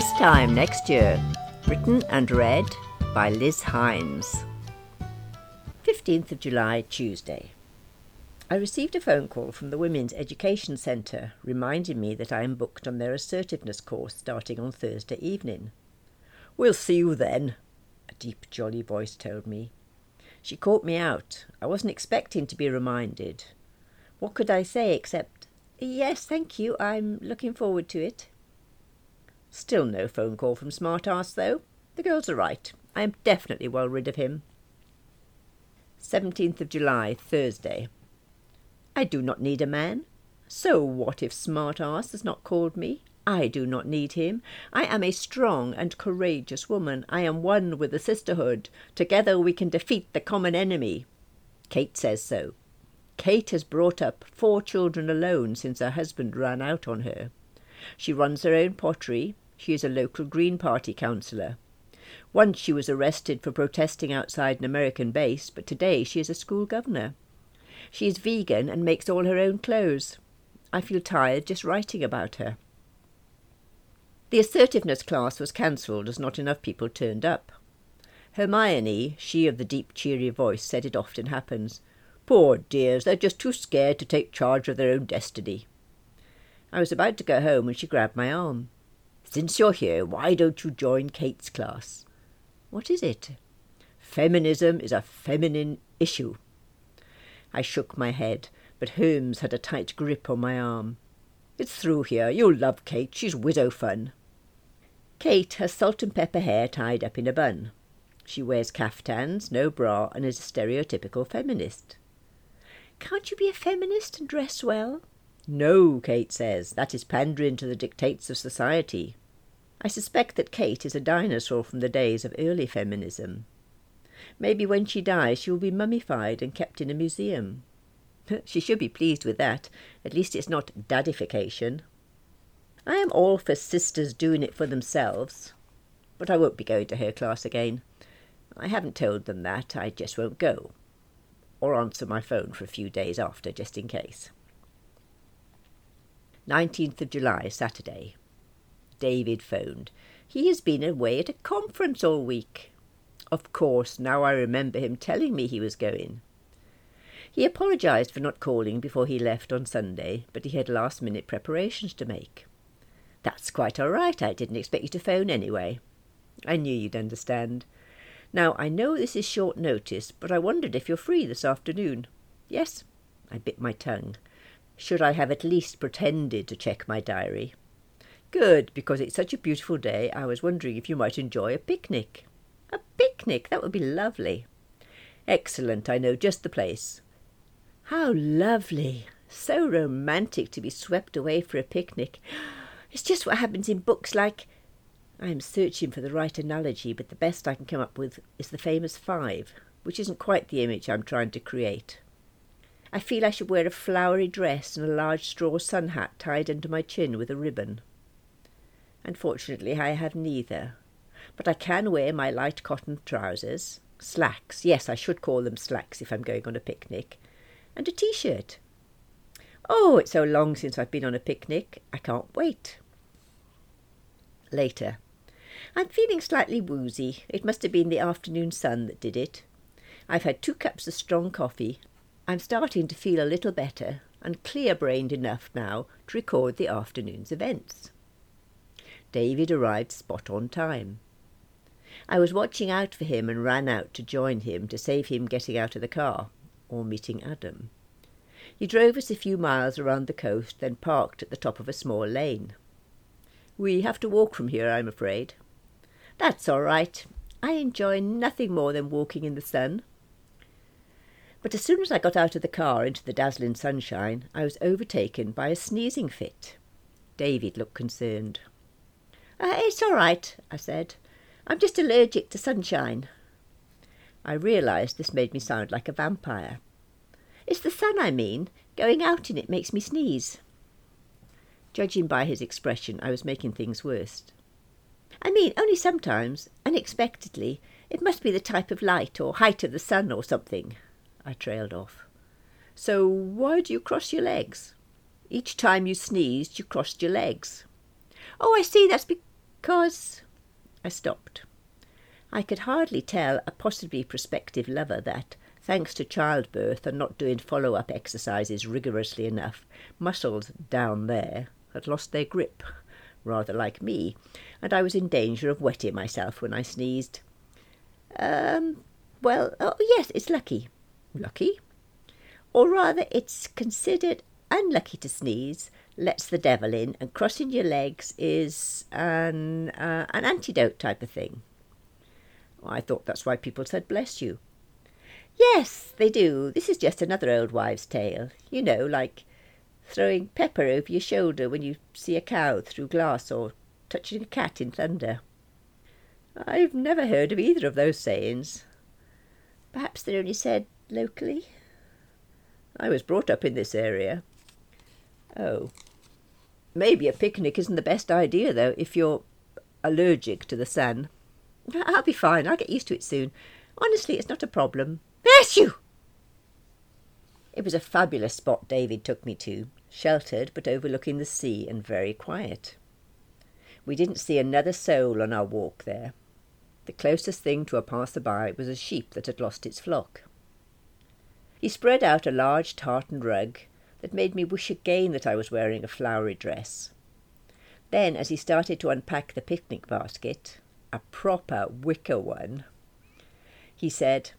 This time next year. Written and read by Liz Hines. 15th of July, Tuesday. I received a phone call from the Women's Education Centre reminding me that I am booked on their assertiveness course starting on Thursday evening. We'll see you then, a deep, jolly voice told me. She caught me out. I wasn't expecting to be reminded. What could I say except, Yes, thank you, I'm looking forward to it. Still no phone call from Smartass, though. The girls are right. I am definitely well rid of him. 17th of July, Thursday. I do not need a man. So what if Smartass has not called me? I do not need him. I am a strong and courageous woman. I am one with the sisterhood. Together we can defeat the common enemy. Kate says so. Kate has brought up four children alone since her husband ran out on her. She runs her own pottery. She is a local Green Party councillor. Once she was arrested for protesting outside an American base, but today she is a school governor. She is vegan and makes all her own clothes. I feel tired just writing about her. The assertiveness class was cancelled as not enough people turned up. Hermione, she of the deep, cheery voice, said it often happens. Poor dears, they're just too scared to take charge of their own destiny. I was about to go home when she grabbed my arm. Since you're here, why don't you join Kate's class? What is it? Feminism is a feminine issue. I shook my head, but Holmes had a tight grip on my arm. It's through here. You'll love Kate. She's widow fun. Kate has salt and pepper hair tied up in a bun. She wears caftans, no bra, and is a stereotypical feminist. Can't you be a feminist and dress well? No, Kate says. That is pandering to the dictates of society. I suspect that Kate is a dinosaur from the days of early feminism. Maybe when she dies she will be mummified and kept in a museum. she should be pleased with that. At least it's not daddification. I am all for sisters doing it for themselves, but I won't be going to her class again. I haven't told them that, I just won't go. Or answer my phone for a few days after, just in case. 19th of July, Saturday. David phoned. He has been away at a conference all week. Of course, now I remember him telling me he was going. He apologised for not calling before he left on Sunday, but he had last minute preparations to make. That's quite all right. I didn't expect you to phone anyway. I knew you'd understand. Now, I know this is short notice, but I wondered if you're free this afternoon. Yes? I bit my tongue. Should I have at least pretended to check my diary? Good, because it's such a beautiful day, I was wondering if you might enjoy a picnic. A picnic? That would be lovely. Excellent, I know just the place. How lovely! So romantic to be swept away for a picnic. It's just what happens in books like. I am searching for the right analogy, but the best I can come up with is the famous five, which isn't quite the image I'm trying to create. I feel I should wear a flowery dress and a large straw sun hat tied under my chin with a ribbon. Unfortunately, I have neither. But I can wear my light cotton trousers, slacks, yes, I should call them slacks if I'm going on a picnic, and a t shirt. Oh, it's so long since I've been on a picnic, I can't wait. Later. I'm feeling slightly woozy. It must have been the afternoon sun that did it. I've had two cups of strong coffee. I'm starting to feel a little better and clear brained enough now to record the afternoon's events. David arrived spot on time. I was watching out for him and ran out to join him to save him getting out of the car or meeting Adam. He drove us a few miles around the coast, then parked at the top of a small lane. We have to walk from here, I'm afraid. That's all right. I enjoy nothing more than walking in the sun. But as soon as I got out of the car into the dazzling sunshine, I was overtaken by a sneezing fit. David looked concerned. Uh, it's all right, I said. I'm just allergic to sunshine. I realised this made me sound like a vampire. It's the sun, I mean. Going out in it makes me sneeze. Judging by his expression, I was making things worse. I mean, only sometimes, unexpectedly. It must be the type of light or height of the sun or something. I trailed off. So why do you cross your legs? Each time you sneezed, you crossed your legs. Oh, I see. That's Because I stopped. I could hardly tell a possibly prospective lover that, thanks to childbirth and not doing follow up exercises rigorously enough, muscles down there had lost their grip, rather like me, and I was in danger of wetting myself when I sneezed. Um, well, oh, yes, it's lucky. Lucky? Or rather, it's considered unlucky to sneeze, lets the devil in, and crossing your legs is an, uh, an antidote type of thing. I thought that's why people said bless you. Yes, they do. This is just another old wives' tale. You know, like throwing pepper over your shoulder when you see a cow through glass or touching a cat in thunder. I've never heard of either of those sayings. Perhaps they're only said locally. I was brought up in this area. Oh. Maybe a picnic isn't the best idea, though, if you're allergic to the sun. I'll be fine. I'll get used to it soon. Honestly, it's not a problem. Bless you! It was a fabulous spot David took me to, sheltered but overlooking the sea and very quiet. We didn't see another soul on our walk there. The closest thing to a passer-by was a sheep that had lost its flock. He spread out a large tartan rug that made me wish again that I was wearing a flowery dress. Then, as he started to unpack the picnic basket, a proper wicker one, he said,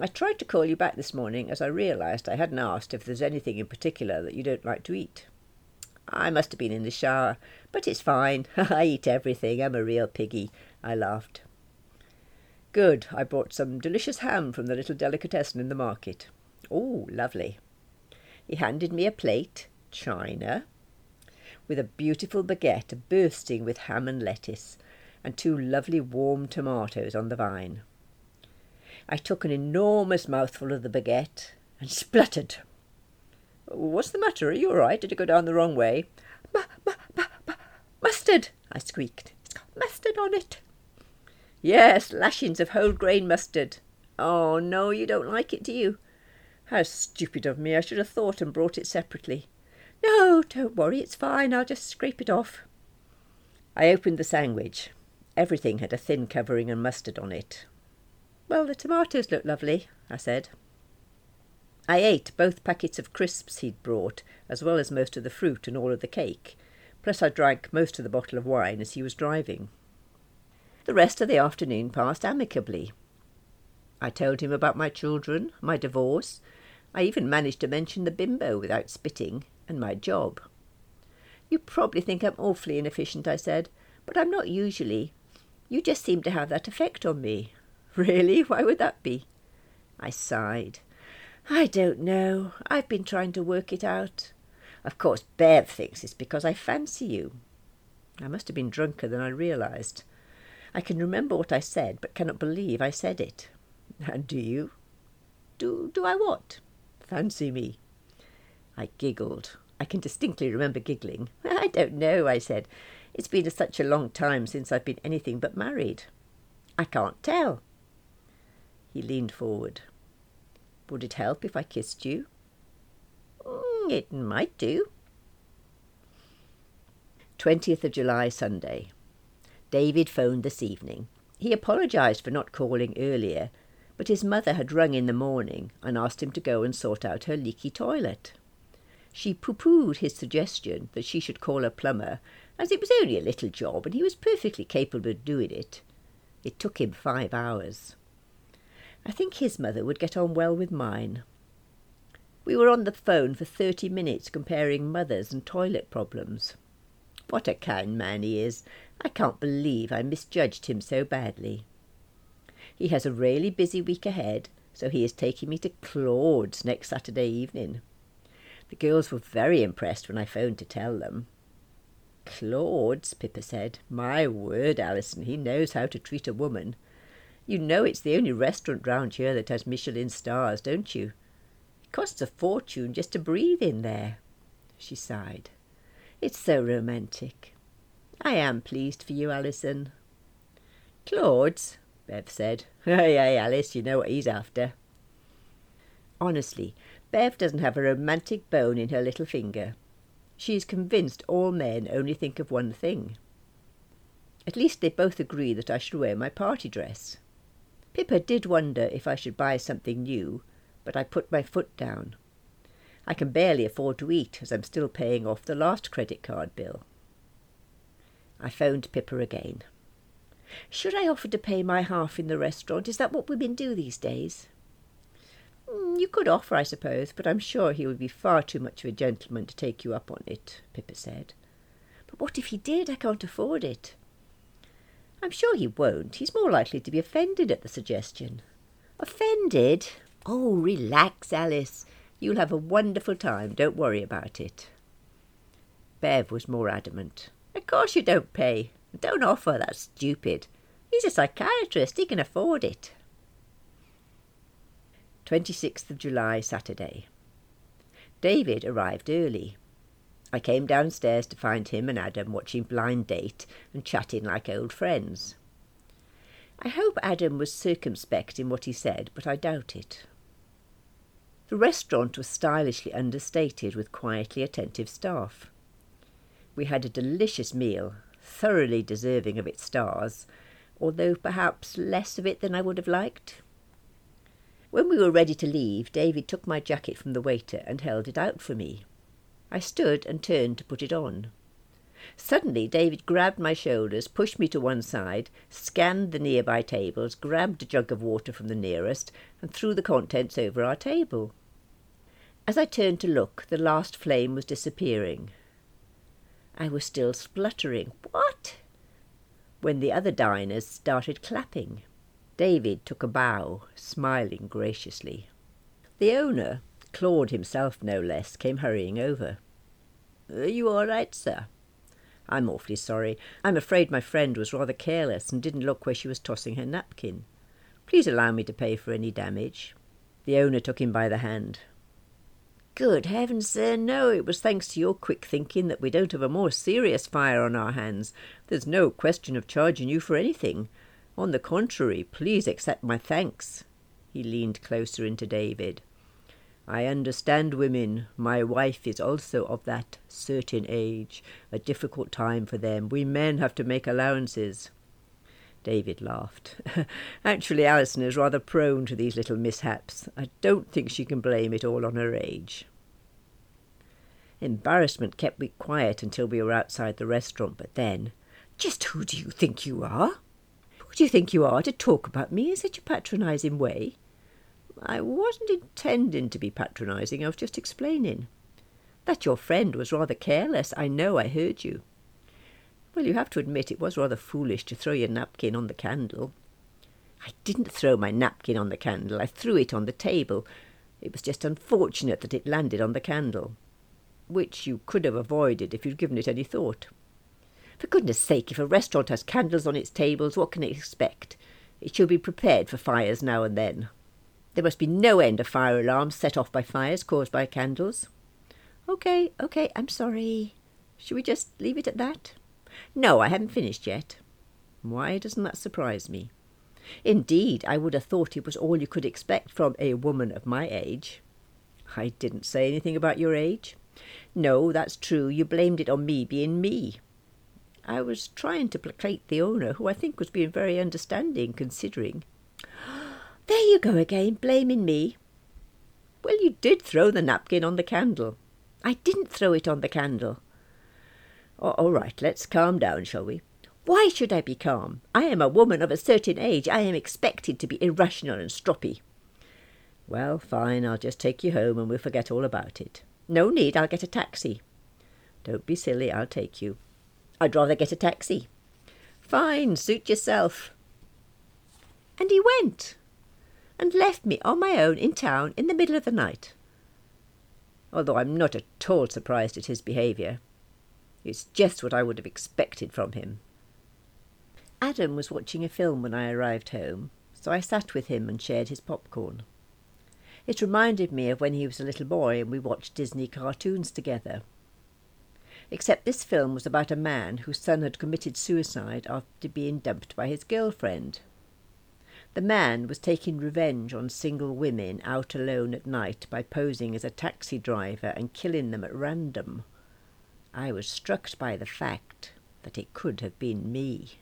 I tried to call you back this morning as I realised I hadn't asked if there's anything in particular that you don't like to eat. I must have been in the shower, but it's fine. I eat everything. I'm a real piggy. I laughed. Good. I bought some delicious ham from the little delicatessen in the market. Oh, lovely. He handed me a plate, china, with a beautiful baguette bursting with ham and lettuce, and two lovely warm tomatoes on the vine. I took an enormous mouthful of the baguette and spluttered. What's the matter? Are you all right? Did it go down the wrong way? Ma- ma- ma- ma, mustard, I squeaked. It's got mustard on it. Yes, lashings of whole grain mustard. Oh, no, you don't like it, do you? How stupid of me. I should have thought and brought it separately. No, don't worry, it's fine. I'll just scrape it off. I opened the sandwich. Everything had a thin covering and mustard on it. Well, the tomatoes look lovely, I said. I ate both packets of crisps he'd brought, as well as most of the fruit and all of the cake. Plus, I drank most of the bottle of wine as he was driving. The rest of the afternoon passed amicably. I told him about my children, my divorce. I even managed to mention the bimbo without spitting, and my job. You probably think I'm awfully inefficient, I said, but I'm not usually. You just seem to have that effect on me. Really? Why would that be? I sighed. I don't know. I've been trying to work it out. Of course, Bev thinks it's because I fancy you. I must have been drunker than I realised. I can remember what I said, but cannot believe I said it. And do you? Do do I what? Fancy me. I giggled. I can distinctly remember giggling. I don't know, I said. It's been such a long time since I've been anything but married. I can't tell. He leaned forward. Would it help if I kissed you? Mm, it might do. 20th of July, Sunday. David phoned this evening. He apologised for not calling earlier, but his mother had rung in the morning and asked him to go and sort out her leaky toilet. She pooh-poohed his suggestion that she should call a plumber, as it was only a little job and he was perfectly capable of doing it. It took him five hours. I think his mother would get on well with mine. We were on the phone for thirty minutes comparing mothers and toilet problems. What a kind man he is. I can't believe I misjudged him so badly. He has a really busy week ahead, so he is taking me to Claude's next Saturday evening. The girls were very impressed when I phoned to tell them. Claude's, Pippa said. My word, Alison, he knows how to treat a woman. You know it's the only restaurant round here that has Michelin stars, don't you? It costs a fortune just to breathe in there. She sighed. It's so romantic. I am pleased for you, Alison. Claude's, Bev said. Hey, hey, Alice, you know what he's after. Honestly, Bev doesn't have a romantic bone in her little finger. She is convinced all men only think of one thing. At least they both agree that I should wear my party dress. Pippa did wonder if I should buy something new, but I put my foot down. I can barely afford to eat as I'm still paying off the last credit card bill. I phoned Pippa again. Should I offer to pay my half in the restaurant? Is that what women do these days? Mm, you could offer, I suppose, but I'm sure he would be far too much of a gentleman to take you up on it, Pippa said. But what if he did? I can't afford it. I'm sure he won't. He's more likely to be offended at the suggestion. Offended? Oh, relax, Alice. You'll have a wonderful time. Don't worry about it. Bev was more adamant. Of course you don't pay. Don't offer. That's stupid. He's a psychiatrist. He can afford it. 26th of July, Saturday. David arrived early. I came downstairs to find him and Adam watching Blind Date and chatting like old friends. I hope Adam was circumspect in what he said, but I doubt it. The restaurant was stylishly understated with quietly attentive staff. We had a delicious meal, thoroughly deserving of its stars, although perhaps less of it than I would have liked. When we were ready to leave, David took my jacket from the waiter and held it out for me. I stood and turned to put it on. Suddenly, David grabbed my shoulders, pushed me to one side, scanned the nearby tables, grabbed a jug of water from the nearest, and threw the contents over our table. As I turned to look, the last flame was disappearing. I was still spluttering. What? When the other diners started clapping. David took a bow, smiling graciously. The owner, Claude himself no less, came hurrying over. Are you all right, sir? I'm awfully sorry. I'm afraid my friend was rather careless and didn't look where she was tossing her napkin. Please allow me to pay for any damage. The owner took him by the hand. Good heavens, sir, no, it was thanks to your quick thinking that we don't have a more serious fire on our hands. There's no question of charging you for anything. On the contrary, please accept my thanks. He leaned closer into David. I understand women. My wife is also of that certain age. A difficult time for them. We men have to make allowances. David laughed. Actually, Alison is rather prone to these little mishaps. I don't think she can blame it all on her age. Embarrassment kept me quiet until we were outside the restaurant, but then, Just who do you think you are? Who do you think you are to talk about me in such a patronising way? I wasn't intending to be patronising, I was just explaining. That your friend was rather careless, I know I heard you. Well, you have to admit it was rather foolish to throw your napkin on the candle. I didn't throw my napkin on the candle, I threw it on the table. It was just unfortunate that it landed on the candle, which you could have avoided if you'd given it any thought. For goodness sake, if a restaurant has candles on its tables, what can it expect? It should be prepared for fires now and then. There must be no end of fire alarms set off by fires caused by candles. OK, OK, I'm sorry. Should we just leave it at that? No, I haven't finished yet. Why doesn't that surprise me? Indeed, I would have thought it was all you could expect from a woman of my age. I didn't say anything about your age. No, that's true. You blamed it on me being me. I was trying to placate the owner, who I think was being very understanding, considering. There you go again, blaming me. Well, you did throw the napkin on the candle. I didn't throw it on the candle. All right, let's calm down, shall we? Why should I be calm? I am a woman of a certain age. I am expected to be irrational and stroppy. Well, fine, I'll just take you home and we'll forget all about it. No need, I'll get a taxi. Don't be silly, I'll take you. I'd rather get a taxi. Fine, suit yourself. And he went and left me on my own in town in the middle of the night. Although I'm not at all surprised at his behaviour. It's just what I would have expected from him. Adam was watching a film when I arrived home, so I sat with him and shared his popcorn. It reminded me of when he was a little boy and we watched Disney cartoons together. Except this film was about a man whose son had committed suicide after being dumped by his girlfriend. The man was taking revenge on single women out alone at night by posing as a taxi driver and killing them at random. I was struck by the fact that it could have been me.